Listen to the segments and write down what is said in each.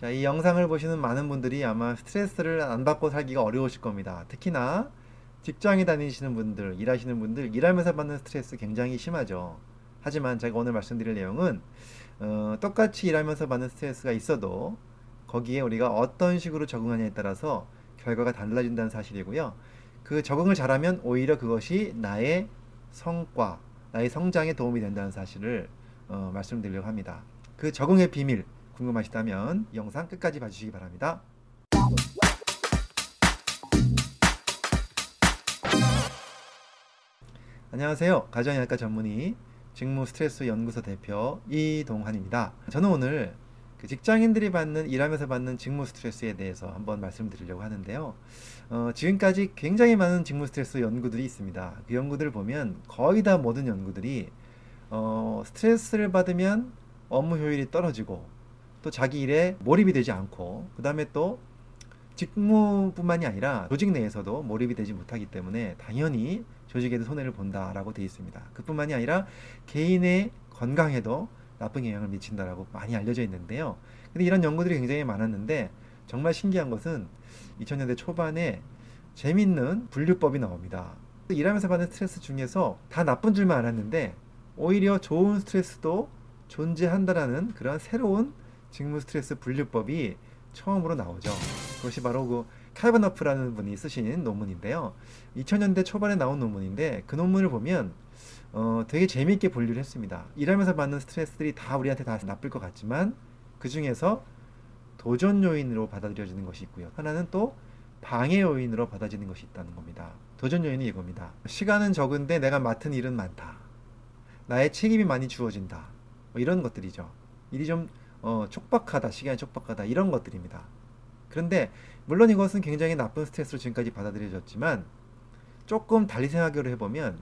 자, 이 영상을 보시는 많은 분들이 아마 스트레스를 안 받고 살기가 어려우실 겁니다. 특히나 직장에 다니시는 분들, 일하시는 분들, 일하면서 받는 스트레스 굉장히 심하죠. 하지만 제가 오늘 말씀드릴 내용은 어, 똑같이 일하면서 받는 스트레스가 있어도 거기에 우리가 어떤 식으로 적응하냐에 따라서 결과가 달라진다는 사실이고요. 그 적응을 잘하면 오히려 그것이 나의 성과, 나의 성장에 도움이 된다는 사실을 어, 말씀드리려고 합니다. 그 적응의 비밀 궁금하시다면 영상 끝까지 봐주시기 바랍니다. 안녕하세요. 가정의학과 전문의 직무 스트레스 연구소 대표 이동환입니다. 저는 오늘 그 직장인들이 받는 일하면서 받는 직무 스트레스에 대해서 한번 말씀드리려고 하는데요. 어, 지금까지 굉장히 많은 직무 스트레스 연구들이 있습니다. 그 연구들을 보면 거의 다 모든 연구들이 어, 스트레스를 받으면 업무 효율이 떨어지고 또 자기 일에 몰입이 되지 않고 그 다음에 또 직무뿐만이 아니라 조직 내에서도 몰입이 되지 못하기 때문에 당연히 조직에도 손해를 본다라고 되어 있습니다. 그뿐만이 아니라 개인의 건강에도 나쁜 영향을 미친다라고 많이 알려져 있는데요. 근데 이런 연구들이 굉장히 많았는데 정말 신기한 것은 2000년대 초반에 재밌는 분류법이 나옵니다. 일하면서 받는 스트레스 중에서 다 나쁜 줄만 알았는데 오히려 좋은 스트레스도 존재한다라는 그런 새로운 직무 스트레스 분류법이 처음으로 나오죠. 그것이 바로 그 칼버너프라는 분이 쓰신 논문인데요. 2000년대 초반에 나온 논문인데 그 논문을 보면 어, 되게 재미있게 분류를 했습니다. 일하면서 받는 스트레스들이 다 우리한테 다 나쁠 것 같지만 그 중에서 도전 요인으로 받아들여지는 것이 있고요. 하나는 또 방해 요인으로 받아지는 것이 있다는 겁니다. 도전 요인이 이겁니다. 시간은 적은데 내가 맡은 일은 많다. 나의 책임이 많이 주어진다. 뭐 이런 것들이죠. 일이 좀 어, 촉박하다, 시간이 촉박하다 이런 것들입니다. 그런데 물론 이것은 굉장히 나쁜 스트레스로 지금까지 받아들여졌지만 조금 달리 생각을 해보면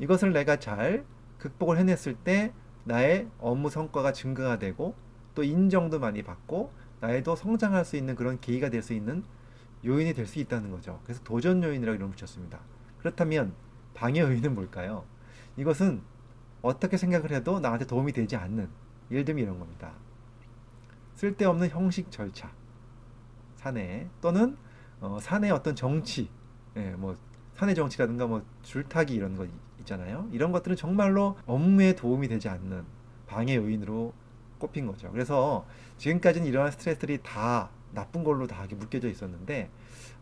이것을 내가 잘 극복을 해냈을 때 나의 업무 성과가 증가가 되고 또 인정도 많이 받고 나에도 성장할 수 있는 그런 계기가 될 수 있는 요인이 될 수 있다는 거죠. 그래서 도전 요인이라고 이름 붙였습니다. 그렇다면 방해 요인은 뭘까요? 이것은 어떻게 생각을 해도 나한테 도움이 되지 않는 예를 들면 이런 겁니다. 쓸데없는 형식 절차, 사내 또는 어, 사내 어떤 정치, 예, 뭐 사내 정치라든가 뭐 줄타기 이런 거 있잖아요. 이런 것들은 정말로 업무에 도움이 되지 않는 방해 요인으로 꼽힌 거죠. 그래서 지금까지는 이러한 스트레스들이 다 나쁜 걸로 다 묶여져 있었는데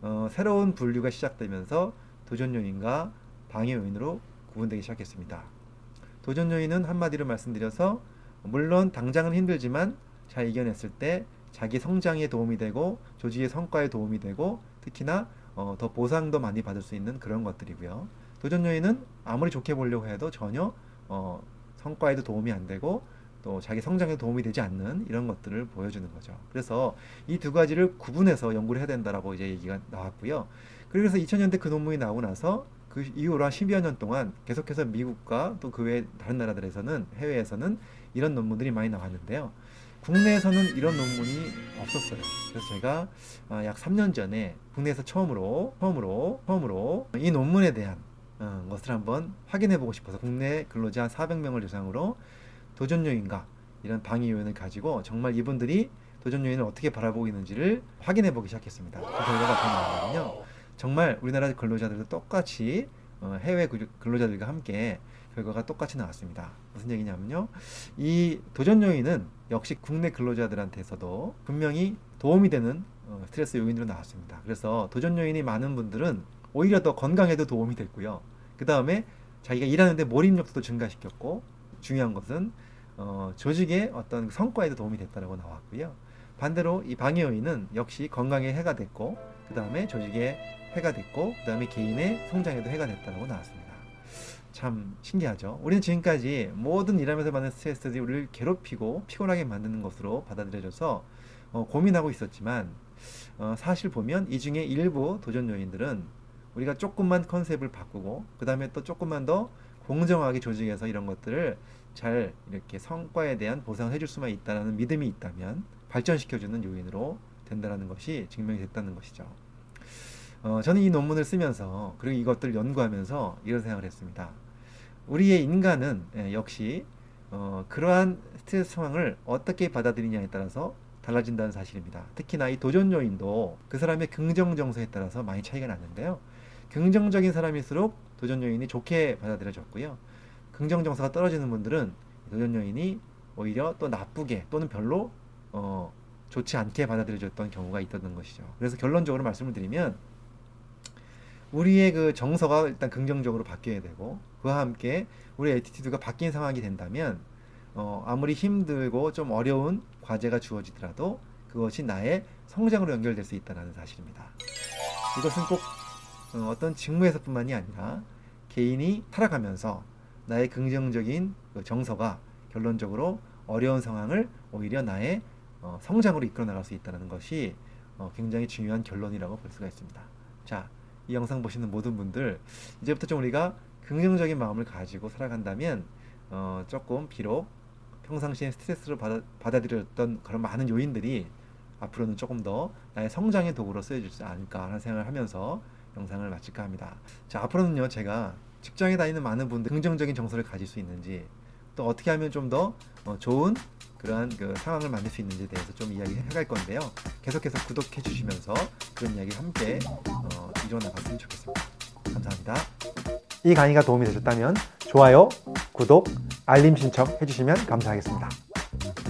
어, 새로운 분류가 시작되면서 도전 요인과 방해 요인으로 구분되기 시작했습니다. 도전 요인은 한마디로 말씀드려서 물론 당장은 힘들지만 잘 이겨냈을 때 자기 성장에 도움이 되고 조직의 성과에 도움이 되고 특히나 어, 더 보상도 많이 받을 수 있는 그런 것들이고요. 도전 요인은 아무리 좋게 보려고 해도 전혀 어, 성과에도 도움이 안 되고 또 자기 성장에 도움이 되지 않는 이런 것들을 보여주는 거죠. 그래서 이 두 가지를 구분해서 연구를 해야 된다라고 이제 얘기가 나왔고요. 그래서 2000년대 그 논문이 나오고 나서 그 이후로 한 10여 년 동안 계속해서 미국과 또 그 외 다른 나라들에서는 해외에서는 이런 논문들이 많이 나왔는데요. 국내에서는 이런 논문이 없었어요. 그래서 제가 아, 약 3년 전에 국내에서 처음으로 처음으로 처음으로 이 논문에 대한 어, 것을 한번 확인해 보고 싶어서 국내 근로자 400명을 대상으로 도전 요인과 이런 방해 요인을 가지고 정말 이분들이 도전 요인을 어떻게 바라보고 있는지를 확인해 보기 시작했습니다. 그 결과가 나왔냐면요. 정말 우리나라 근로자들도 똑같이 어, 해외 근로자들과 함께 결과가 똑같이 나왔습니다. 무슨 얘기냐면요. 이 도전 요인은 역시 국내 근로자들한테서도 분명히 도움이 되는 어, 스트레스 요인으로 나왔습니다. 그래서 도전 요인이 많은 분들은 오히려 더 건강에도 도움이 됐고요. 그 다음에 자기가 일하는데 몰입력도 증가시켰고 중요한 것은 어, 조직의 어떤 성과에도 도움이 됐다고 나왔고요. 반대로 이 방해 요인은 역시 건강에 해가 됐고 그 다음에 조직에 해가 됐고 그 다음에 개인의 성장에도 해가 됐다고 나왔습니다. 참 신기하죠. 우리는 지금까지 모든 일하면서 받는 스트레스들이 우리를 괴롭히고 피곤하게 만드는 것으로 받아들여져서 어, 고민하고 있었지만 어, 사실 보면 이 중에 일부 도전 요인들은 우리가 조금만 컨셉을 바꾸고 그 다음에 또 조금만 더 공정하게 조직에서 이런 것들을 잘 이렇게 성과에 대한 보상을 해줄 수만 있다는 믿음이 있다면 발전시켜주는 요인으로 된다는 것이 증명이 됐다는 것이죠. 어, 저는 이 논문을 쓰면서 그리고 이것들을 연구하면서 이런 생각을 했습니다. 우리의 인간은 예, 역시 어, 그러한 스트레스 상황을 어떻게 받아들이냐에 따라서 달라진다는 사실입니다. 특히나 이 도전 요인도 그 사람의 긍정 정서에 따라서 많이 차이가 나는데요. 긍정적인 사람일수록 도전 요인이 좋게 받아들여졌고요. 긍정 정서가 떨어지는 분들은 도전 요인이 오히려 또 나쁘게 또는 별로 어, 좋지 않게 받아들여졌던 경우가 있었던 것이죠. 그래서 결론적으로 말씀을 드리면 우리의 그 정서가 일단 긍정적으로 바뀌어야 되고 그와 함께 우리의 attitude가 바뀐 상황이 된다면 어, 아무리 힘들고 좀 어려운 과제가 주어지더라도 그것이 나의 성장으로 연결될 수 있다는 사실입니다. 이것은 꼭 어, 어떤 직무에서뿐만이 아니라 개인이 살아가면서 나의 긍정적인 그 정서가 결론적으로 어려운 상황을 오히려 나의 어, 성장으로 이끌어 나갈 수 있다는 것이 어, 굉장히 중요한 결론이라고 볼 수가 있습니다. 자, 이 영상 보시는 모든 분들 이제부터 좀 우리가 긍정적인 마음을 가지고 살아간다면 어, 조금 비록 평상시에 스트레스를 받아, 받아들였던 그런 많은 요인들이 앞으로는 조금 더 나의 성장의 도구로 쓰여지지 않을까 하는 생각을 하면서 영상을 마칠까 합니다. 자, 앞으로는요, 제가 직장에 다니는 많은 분들 긍정적인 정서를 가질 수 있는지 또 어떻게 하면 좀더 어, 좋은 그러한 그 상황을 만들 수 있는지에 대해서 좀 이야기 해 갈 건데요. 계속해서 구독해 주시면서 그런 이야기 함께 어, 이뤄나갔으면 좋겠습니다. 감사합니다. 이 강의가 도움이 되셨다면 좋아요, 구독, 알림 신청 해주시면 감사하겠습니다.